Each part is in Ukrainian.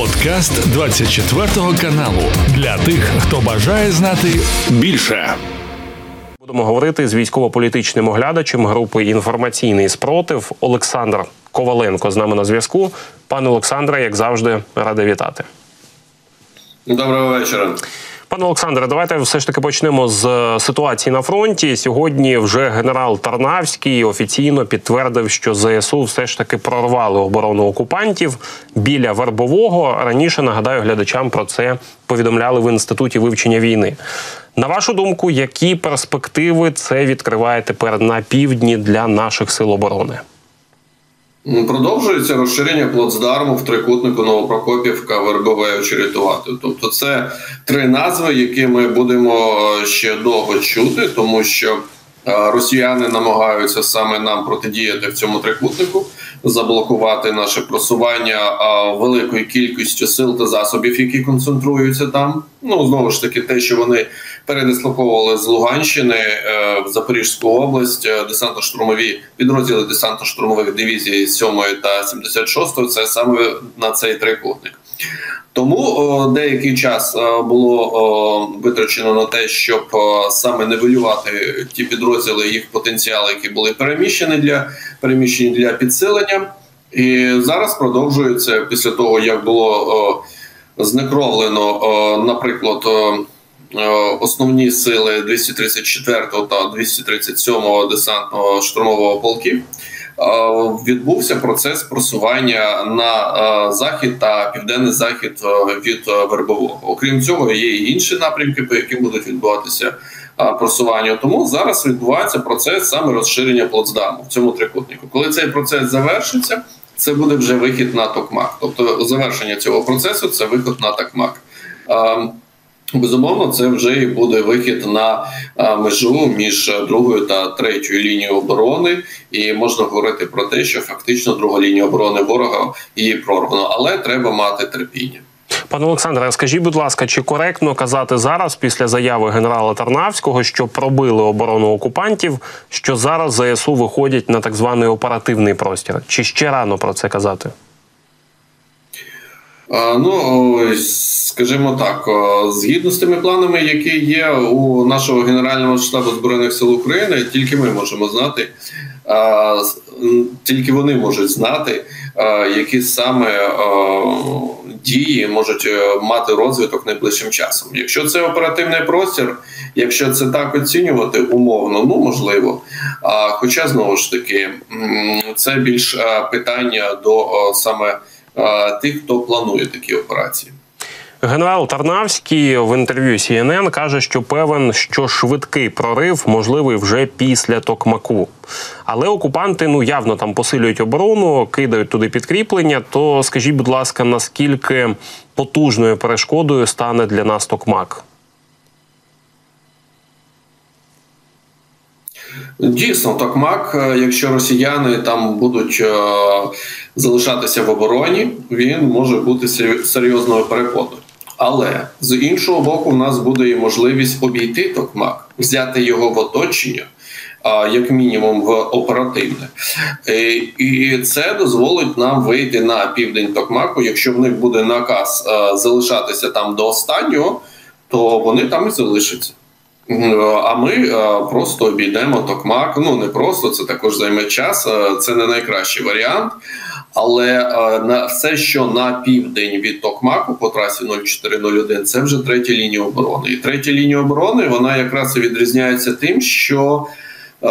Подкаст 24 каналу для тих, хто бажає знати більше. Будемо говорити з військово-політичним оглядачем групи інформаційний спротив Олександр Коваленко з нами на зв'язку. Пане Олександре, як завжди, радий вітати. Доброго вечора. Пане Олександре, давайте все ж таки почнемо з е, ситуації на фронті. Сьогодні вже генерал Тарнавський офіційно підтвердив, що ЗСУ все ж таки прорвали оборону окупантів біля Вербового. Раніше нагадаю глядачам про це повідомляли в інституті вивчення війни. На вашу думку, які перспективи це відкриває тепер на півдні для наших сил оборони? Продовжується розширення плацдарму в трикутнику Новопрокопівка, Вербове очерятувати. Тобто, це три назви, які ми будемо е, ще довго чути, тому що е, росіяни намагаються саме нам протидіяти в цьому трикутнику, заблокувати наше просування е, великою кількістю сил та засобів, які концентруються там. Ну знову ж таки, те, що вони передислоковували з Луганщини е, в Запорізьку область е, десантно-штурмові підрозділи десантно-штурмових дивізій 7 та 76 Це саме на цей трикутник. Тому деякий час о, було витрачено на те, щоб саме нивелювати ті підрозділи, їх потенціали, які були переміщені для переміщені для підсилення. І зараз продовжується після того, як було о, знекровлено, наприклад. Е, основні сили 234 та 237 десантного штурмового полків. Е, відбувся процес просування на е, захід та південний захід від Вербового. Окрім цього, є і інші напрямки, по яким будуть відбуватися просування. Тому зараз відбувається процес саме розширення плацдарму в цьому трикутнику. Коли цей процес завершиться, це буде вже вихід на Токмак. Тобто, завершення цього процесу це виход на Токмак. Безумовно, це вже і буде вихід на межу між другою та третьою лінією оборони, і можна говорити про те, що фактично друга лінія оборони ворога її прорвано, але треба мати терпіння. Пане Олександре, скажіть, будь ласка, чи коректно казати зараз, після заяви генерала Тарнавського, що пробили оборону окупантів, що зараз ЗСУ виходять на так званий оперативний простір? Чи ще рано про це казати? Ну скажімо так, згідно з тими планами, які є у нашого генерального штабу збройних сил України, тільки ми можемо знати, тільки вони можуть знати, які саме дії можуть е, мати розвиток найближчим часом. Якщо це оперативний простір, якщо це так оцінювати умовно, ну можливо. Хоча знову ж таки це більш питання до саме. Тих, хто планує такі операції. Генерал Тарнавський в інтерв'ю CNN каже, що певен, що швидкий прорив можливий вже після Токмаку. Але окупанти ну явно там посилюють оборону, кидають туди підкріплення. То скажіть, будь ласка, наскільки потужною перешкодою стане для нас Токмак? Дійсно, Токмак, е, якщо росіяни там будуть е, залишатися в обороні, він може бути серйозною перепоною. Але з іншого боку, у нас буде і можливість обійти Токмак, взяти його в оточення. Як мінімум в оперативне, е, і це дозволить нам вийти на південь Токмаку. Якщо в них буде наказ залишатися там до останнього, то вони там і залишаться. А ми е, просто обійдемо токмак. Ну не просто це також займе час. Е, це не найкращий варіант. Але е, на все, що на південь від Токмаку по трасі 0401, це вже третя лінія оборони. І третя лінія оборони вона якраз і відрізняється тим, що е,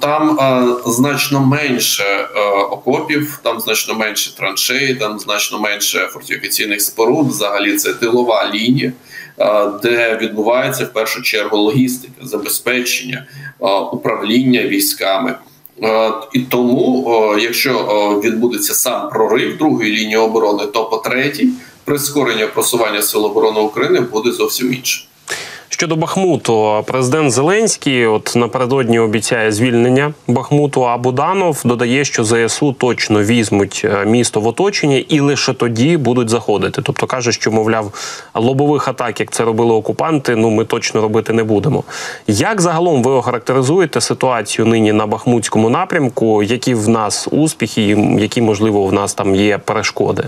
там е, значно менше е, окопів, там значно менше траншей, там значно менше фортифікаційних споруд. Взагалі це тилова лінія. Де відбувається в першу чергу логістика, забезпечення, управління військами. І тому, якщо відбудеться сам прорив другої лінії оборони, то по третій прискорення просування сил оборони України буде зовсім інше. Щодо Бахмуту, президент Зеленський от напередодні обіцяє звільнення Бахмуту. А Буданов додає, що ЗСУ точно візьмуть е, місто в оточення і лише тоді будуть заходити. Тобто каже, що мовляв лобових атак, як це робили окупанти. Ну ми точно робити не будемо. Як загалом ви охарактеризуєте ситуацію нині на Бахмутському напрямку? Які в нас успіхи, які можливо в нас там є перешкоди?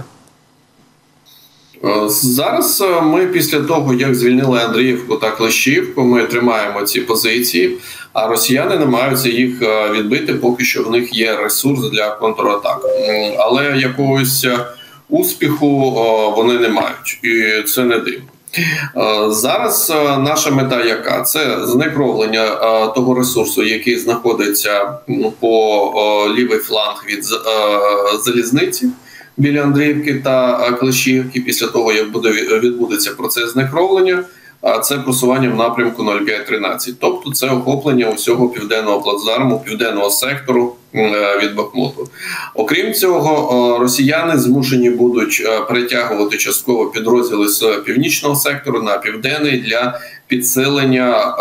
Зараз ми після того, як звільнили Андріївку та Клещівку, ми тримаємо ці позиції, а росіяни намагаються їх відбити, поки що в них є ресурс для контратак. Але якогось успіху вони не мають, і це не дивно. Зараз наша мета, яка це зникровлення того ресурсу, який знаходиться по лівий фланг від залізниці біля Андріївки та Клещівки. Після того як буде відбудеться процес знекровлення, а це просування в напрямку 0513. тобто це охоплення усього південного плацдарму, південного сектору е, від Бахмуту. Окрім цього, росіяни змушені будуть е, перетягувати частково підрозділи з північного сектору на південний для підсилення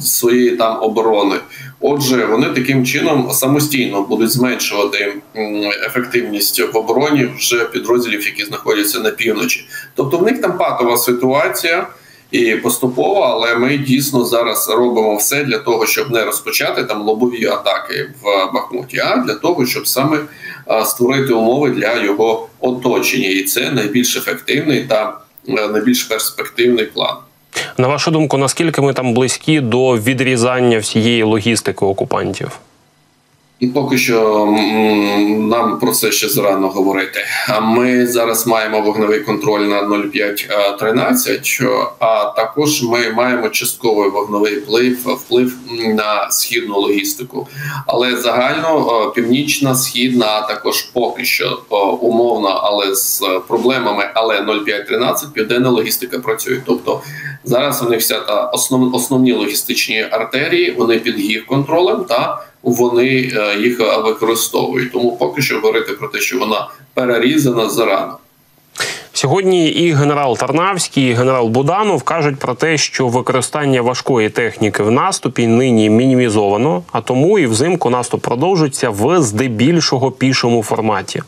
своєї там оборони. Отже, вони таким чином самостійно будуть зменшувати ефективність в обороні вже підрозділів, які знаходяться на півночі. Тобто в них там патова ситуація і поступово, але ми дійсно зараз робимо все для того, щоб не розпочати там лобові атаки в Бахмуті, а для того, щоб саме створити умови для його оточення, і це найбільш ефективний та е, найбільш перспективний план. На вашу думку, наскільки ми там близькі до відрізання всієї логістики окупантів? Поки що нам про це ще зарано говорити. Ми зараз маємо вогневий контроль на 0,5-13, а також ми маємо частковий вогневий вплив вплив на східну логістику. Але загально північна, східна, а також поки що умовно, але з проблемами. Але 0,5-13 південна логістика працює. Тобто зараз них вся та основ, основні логістичні артерії, вони під їх контролем та вони е, їх використовують. Тому поки що говорити про те, що вона перерізана зарано. Сьогодні і генерал Тарнавський, і генерал Буданов кажуть про те, що використання важкої техніки в наступі нині мінімізовано, а тому і взимку наступ продовжується в здебільшого пішому форматі.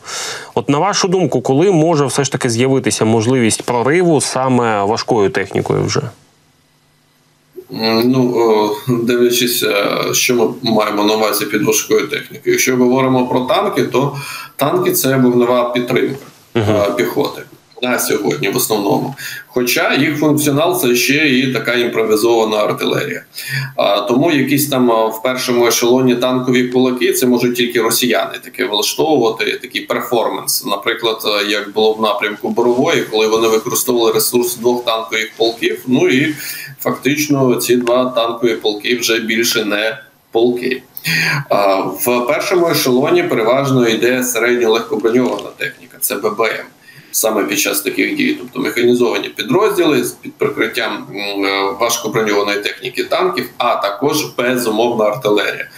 От на вашу думку, коли може все ж таки з'явитися можливість прориву саме важкою технікою вже? Ну, дивлячись, е, що ми маємо на увазі під важкою технікою. Якщо говоримо про танки, то танки це вогнева підтримка uh-huh. піхоти на сьогодні, в основному. Хоча їх функціонал це ще і така імпровізована артилерія. А, Тому якісь там в першому ешелоні танкові кулаки це можуть тільки росіяни таке влаштовувати, такий перформанс. Наприклад, як було в напрямку Борової, коли вони використовували ресурс двох танкових полків. Ну і фактично ці два танкові полки вже більше не полки. В першому ешелоні переважно йде середньо легкоброньована техніка, це ББМ саме під час таких дій, тобто механізовані підрозділи з під прикриттям важкоброньованої техніки танків, а також безумовна артилерія.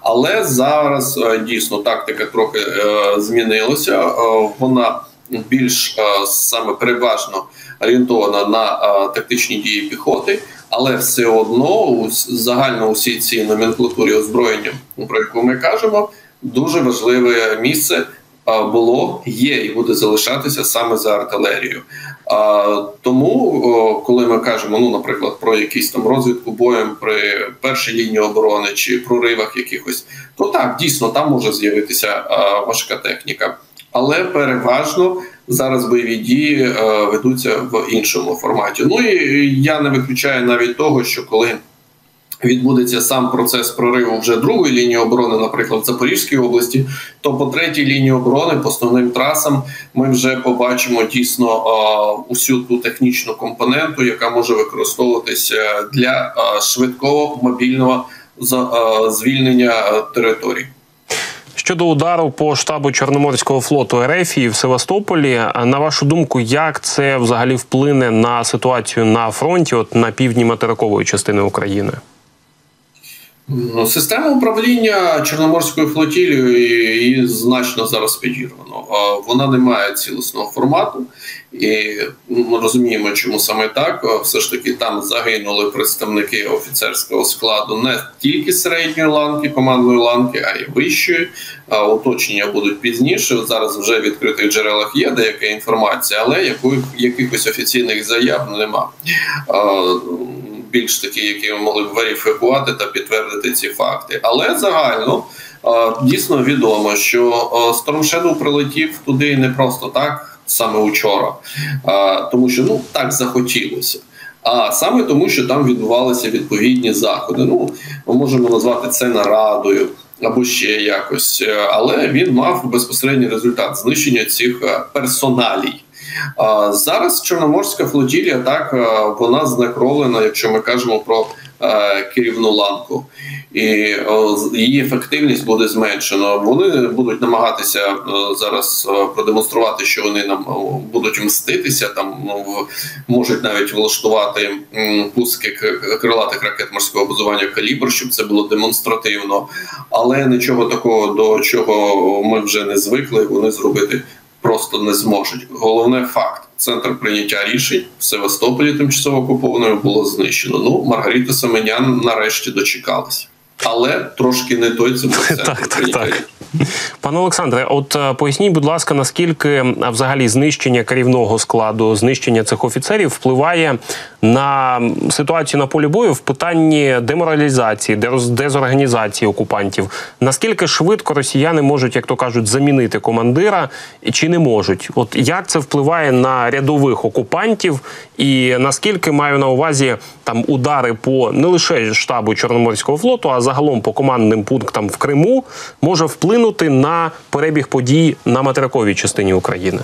Але зараз е, дійсно тактика трохи е, змінилася. Е, вона більш саме переважно орієнтована на тактичні дії піхоти. Але все одно загально усі ці номенклатурі озброєння, про яку ми кажемо, дуже важливе місце було, є і буде залишатися саме за артилерією. Тому, коли ми кажемо, ну, наприклад, про якісь там розвідку боєм при першій лінії оборони чи проривах якихось, то так дійсно там може з'явитися важка техніка, але переважно зараз бойові дії ведуться в іншому форматі. Ну і я не виключаю навіть того, що коли відбудеться сам процес прориву вже другої лінії оборони, наприклад, в Запорізькій області, то по третій лінії оборони, по основним трасам, ми вже побачимо дійсно усю ту технічну компоненту, яка може використовуватися для швидкого мобільного звільнення територій. Щодо удару по штабу Чорноморського флоту РФ в Севастополі, на вашу думку, як це взагалі вплине на ситуацію на фронті, от на півдні материкової частини України? Ну, система управління Чорноморською флотілією її значно зараз підірвано. Вона не має цілісного формату, і ми розуміємо, чому саме так. Все ж таки там загинули представники офіцерського складу не тільки середньої ланки, командної ланки, а й вищої. Уточнення будуть пізніше. Зараз вже в відкритих джерелах є деяка інформація, але якихось офіційних заяв нема більш такі, які ми могли б верифікувати та підтвердити ці факти. Але загально дійсно відомо, що Storm Shadow прилетів туди не просто так. саме учора, тому що ну так захотілося. А саме тому, що там відбувалися відповідні заходи. Ну ми можемо назвати це нарадою або ще якось, але він мав безпосередній результат знищення цих персоналій. Зараз Чорноморська флотілія так вона знекровлена, якщо ми кажемо про керівну ланку, і її ефективність буде зменшена. Вони будуть намагатися зараз продемонструвати, що вони нам будуть мститися. Там ну, можуть навіть влаштувати пуски крилатих ракет морського базування калібр, щоб це було демонстративно, але нічого такого до чого ми вже не звикли. Вони зробити просто не зможуть. Головне факт: центр прийняття рішень в Севастополі, тимчасово окупованою, було знищено. Ну Маргарита Семенян нарешті дочекалася але трошки не той це так, так, так. Пане Олександре, от е, поясніть, будь ласка, наскільки е, взагалі знищення керівного складу, знищення цих офіцерів впливає на ситуацію на полі бою в питанні деморалізації, дезорганізації окупантів? Наскільки швидко росіяни можуть, як то кажуть, замінити командира чи не можуть? От як це впливає на рядових окупантів, і наскільки маю на увазі там удари по не лише штабу Чорноморського флоту, а загалом по командним пунктам в Криму може вплинути на перебіг подій на материковій частині України?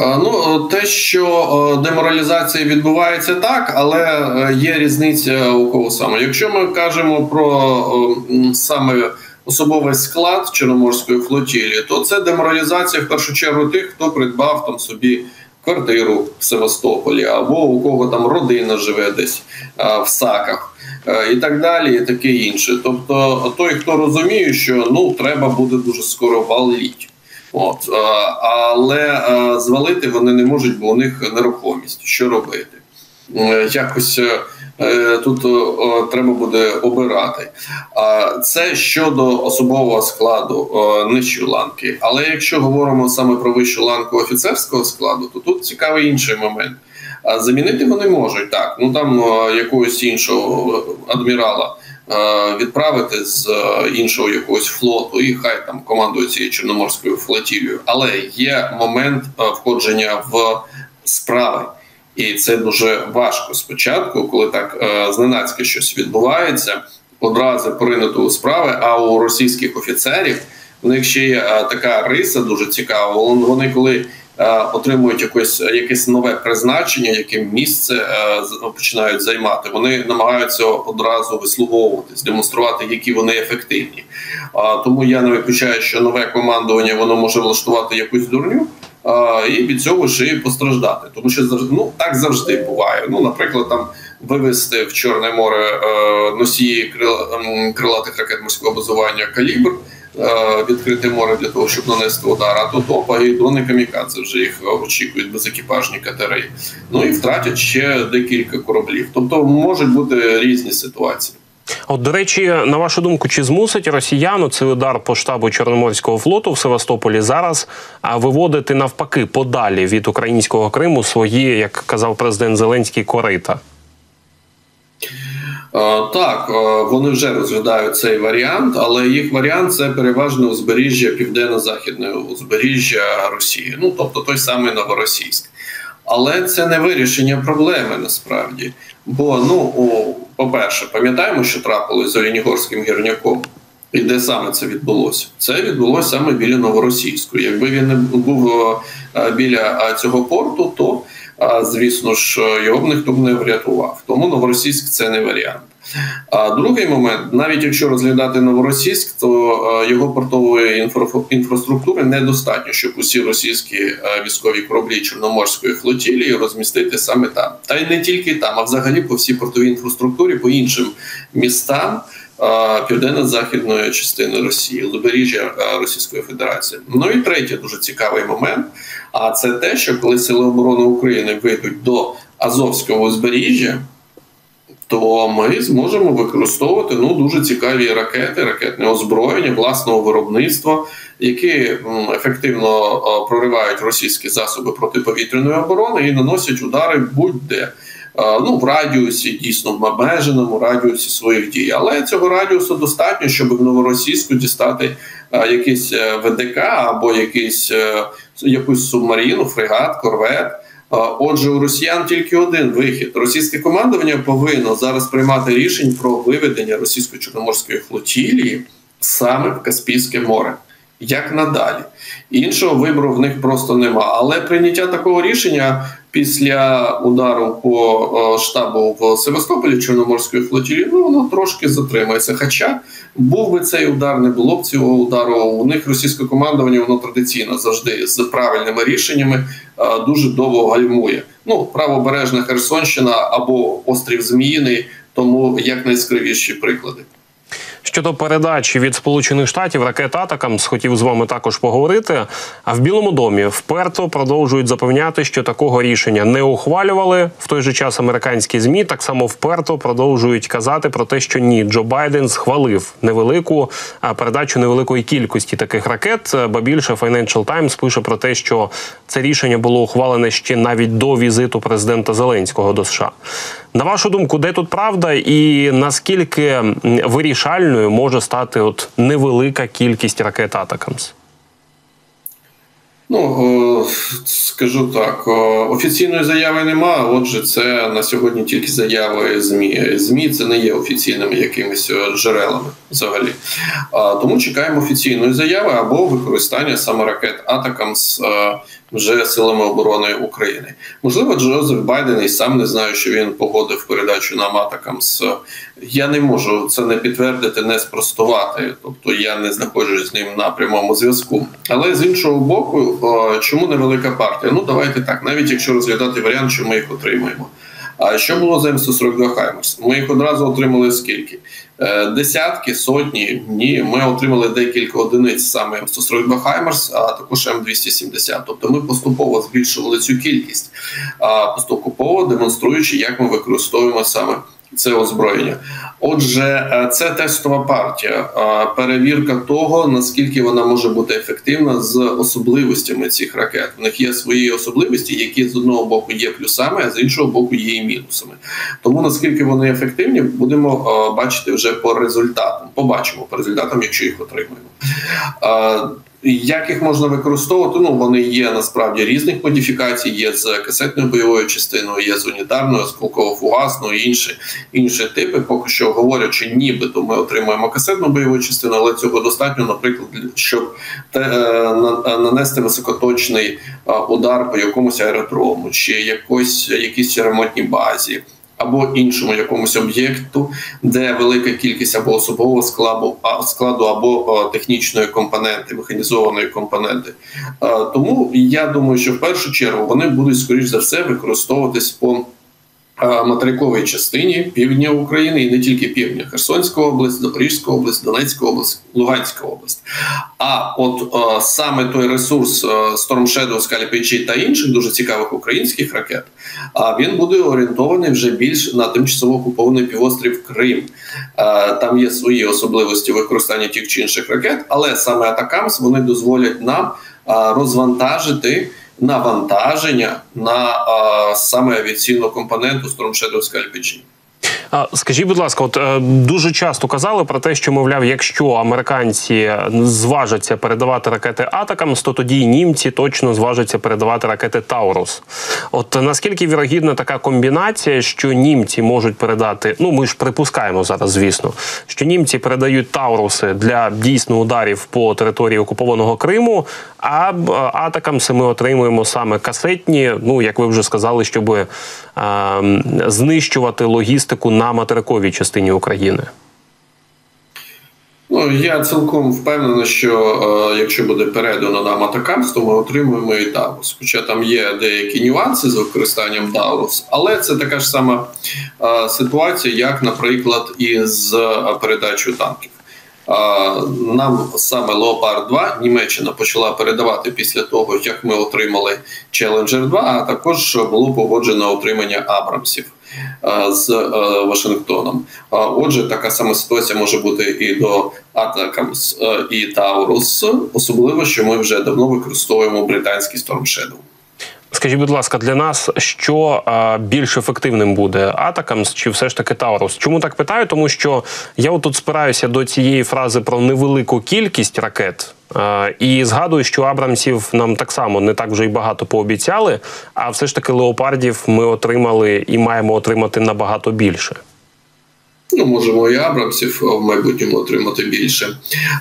Ну, те, що деморалізація відбувається так, але е, є різниця у кого саме. Якщо ми кажемо про саме особовий склад Чорноморської флотілії, то це деморалізація в першу чергу тих, хто придбав там собі квартиру в Севастополі, або у кого там родина живе десь в саках. Е, і так далі, і таке інше. Тобто, той, хто розуміє, що ну треба буде дуже скоро валіть. От е, але е, звалити вони не можуть, бо у них нерухомість. Що робити? Якось тут треба буде обирати. Це щодо особового складу нижчої ланки. Але якщо говоримо саме про вищу ланку офіцерського складу, то тут цікавий інший момент. А замінити вони можуть так. Ну там е, якогось іншого адмірала е, відправити з е, іншого якогось флоту, і хай там командує цією чорноморською флотілією. Але є момент входження в справи. І це дуже важко спочатку, коли так зненацька щось відбувається, одразу поринути у справи. А у російських офіцерів у них ще є така риса дуже цікава. Вони коли Е, отримують якесь якесь нове призначення, яке місце е, починають займати. Вони намагаються одразу вислуговуватись, демонструвати, які вони ефективні. Тому я не виключаю, що нове командування воно може влаштувати якусь дурню. І від цього ж і постраждати, тому що ну, так завжди буває. Ну, наприклад, там вивезти в Чорне море е, носії крилатих ракет морського базування калібр. Е, відкрите море для того, щоб нанести удар, а то топа і дрони камікадзе вже їх очікують безекіпажні катери. Ну і втратять ще декілька кораблів. Тобто можуть бути різні ситуації. От, до речі, на вашу думку, чи змусить росіяну цей удар по штабу Чорноморського флоту в Севастополі зараз виводити навпаки подалі від українського Криму свої, як казав президент Зеленський, корита? Е, так, е, вони вже розглядають цей варіант, але їх варіант це переважно узбережжя південно-західне узбережжя Росії, ну тобто той самий Новоросійськ. Але це не вирішення проблеми насправді. Бо, ну, по-перше, пам'ятаємо, що трапилось з Олінігорським гірняком, і де саме це відбулося? Це відбулося саме біля Новоросійську. Якби він не був е, біля цього порту, то звісно ж, його б ніхто б не врятував. Тому новоросійськ це не варіант. А другий момент, навіть якщо розглядати новоросійськ, то його портової інфраструктури недостатньо, щоб усі російські військові кораблі Чорноморської флотілії розмістити саме там, та й не тільки там, а взагалі по всій портовій інфраструктурі, по іншим містам південно-західної частини Росії, либережжя Російської Федерації. Ну і третій дуже цікавий момент. А це те, що коли сили оборони України вийдуть до Азовського узбережжя, то ми зможемо використовувати ну дуже цікаві ракети, ракетне озброєння власного виробництва, які ефективно проривають російські засоби протиповітряної оборони і наносять удари будь-де ну в радіусі, дійсно в обмеженому радіусі своїх дій. Але цього радіусу достатньо, щоб в новоросійську дістати якийсь е, ВДК або якийсь е, якусь субмаріну, фрегат, корвет. Отже, у росіян тільки один вихід. Російське командування повинно зараз приймати рішень про виведення російсько-чорноморської флотілії саме в Каспійське море. Як надалі, іншого вибору в них просто нема. Але прийняття такого рішення після удару по штабу в Севастополі Чорноморської флотілії, ну воно трошки затримається. Хоча був би цей удар, не було б цього удару. У них російське командування воно традиційно завжди з правильними рішеннями дуже довго гальмує. Ну правобережна Херсонщина або острів Зміїний, тому як найскравіші приклади. Щодо передачі від Сполучених Штатів ракет Атакамс, хотів з вами також поговорити. А в Білому домі вперто продовжують запевняти, що такого рішення не ухвалювали. В той же час американські змі так само вперто продовжують казати про те, що ні, Джо Байден схвалив невелику передачу невеликої кількості таких ракет. Ба більше Financial Times пише про те, що це рішення було ухвалене ще навіть до візиту президента Зеленського до США. На вашу думку, де тут правда, і наскільки вирішальною може стати от невелика кількість ракет Атакамс? Ну скажу так, офіційної заяви немає. Отже, це на сьогодні тільки заяви змі. Змі це не є офіційними якимись джерелами взагалі. Тому чекаємо офіційної заяви або використання саме ракет Атакамс вже силами оборони України. Можливо, Джозеф Байден і сам не знаю, що він погодив передачу нам Атакамс. Я не можу це не підтвердити, не спростувати. Тобто я не знаходжусь з ним на прямому зв'язку. Але з іншого боку, чому невелика партія? Ну давайте так, навіть якщо розглядати варіант, що ми їх отримаємо. А що було за М142 Хаймерс? Ми їх одразу отримали скільки? Е, десятки, сотні. Ні, ми отримали декілька одиниць саме М142 Хаймерс, а також М270. Тобто ми поступово збільшували цю кількість, поступово демонструючи, як ми використовуємо саме це озброєння. Отже, е, це тестова партія, е, перевірка того наскільки вона може бути ефективна з особливостями цих ракет. В них є свої особливості, які з одного боку є плюсами, а з іншого боку є і мінусами. Тому наскільки вони ефективні, будемо е, бачити вже по результатам. Побачимо по результатам, якщо їх отримаємо. Як їх можна використовувати? Ну вони є насправді різних модифікацій. Є з касетною бойовою частиною, є з унітарною, сколково-фугасною, інші інші типи. Поки що говорячи, нібито ми отримуємо касетну бойову частину, але цього достатньо, наприклад, щоб те, е, нанести високоточний е, удар по якомусь аеродрому чи якось якійсь ремонтній базі або іншому якомусь об'єкту, де велика кількість або особового складу, складу або технічної компоненти, механізованої компоненти. Тому я думаю, що в першу чергу вони будуть скоріш за все використовуватись по материковій частині півдня України і не тільки півдня Херсонська область, Запорізька область, Донецька область, Луганська область. А от а, саме той ресурс Storm Shadow, Scalp та інших дуже цікавих українських ракет, а він буде орієнтований вже більш на тимчасово окупований півострів Крим. А, там є свої особливості використання тих чи інших ракет, але саме Атакамс вони дозволять нам а, розвантажити навантаження на а, саме авіаційну компоненту Storm Scalp Скажіть, будь ласка, от е, дуже часто казали про те, що мовляв, якщо американці зважаться передавати ракети Атакамс, то тоді німці точно зважаться передавати ракети Таурус. От наскільки вірогідна така комбінація, що німці можуть передати? Ну ми ж припускаємо зараз, звісно, що німці передають Тауруси для дійсно ударів по території окупованого Криму, а Атакамси ми отримуємо саме касетні. Ну як ви вже сказали, щоб е, знищувати логістику на материковій частині України? Ну я цілком впевнений, що е, якщо буде передано нам ATACMS, то ми отримуємо і Таурус. Хоча там є деякі нюанси з використанням Таурус, але це така ж сама е, ситуація, як, наприклад, із е, передачою танків. Нам саме Leopard 2 Німеччина почала передавати після того, як ми отримали Challenger 2, а також було погоджено отримання Абрамсів з Вашингтоном. Отже, така сама ситуація може бути і до ATACMS і Таурус, особливо що ми вже давно використовуємо британський Storm Shadow. Скажіть, будь ласка, для нас що а, більш ефективним буде ATACMS чи все ж таки Таурус? Чому так питаю? Тому що я отут спираюся до цієї фрази про невелику кількість ракет. І згадую, що Абрамсів нам так само не так вже й багато пообіцяли, а все ж таки леопардів ми отримали і маємо отримати набагато більше. Ну, можемо і Абрамсів в майбутньому отримати більше.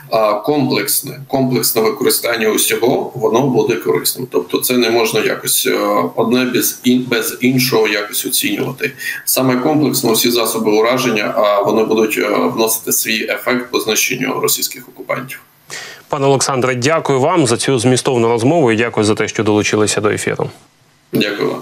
А комплексне, комплексне використання усього воно буде корисним. Тобто, це не можна якось е, одне без ін, без іншого якось оцінювати. Саме комплексно всі засоби ураження, а вони будуть е, вносити свій ефект по знищенню російських окупантів. Пане Олександре, дякую вам за цю змістовну розмову і дякую за те, що долучилися до ефіру. Дякую вам.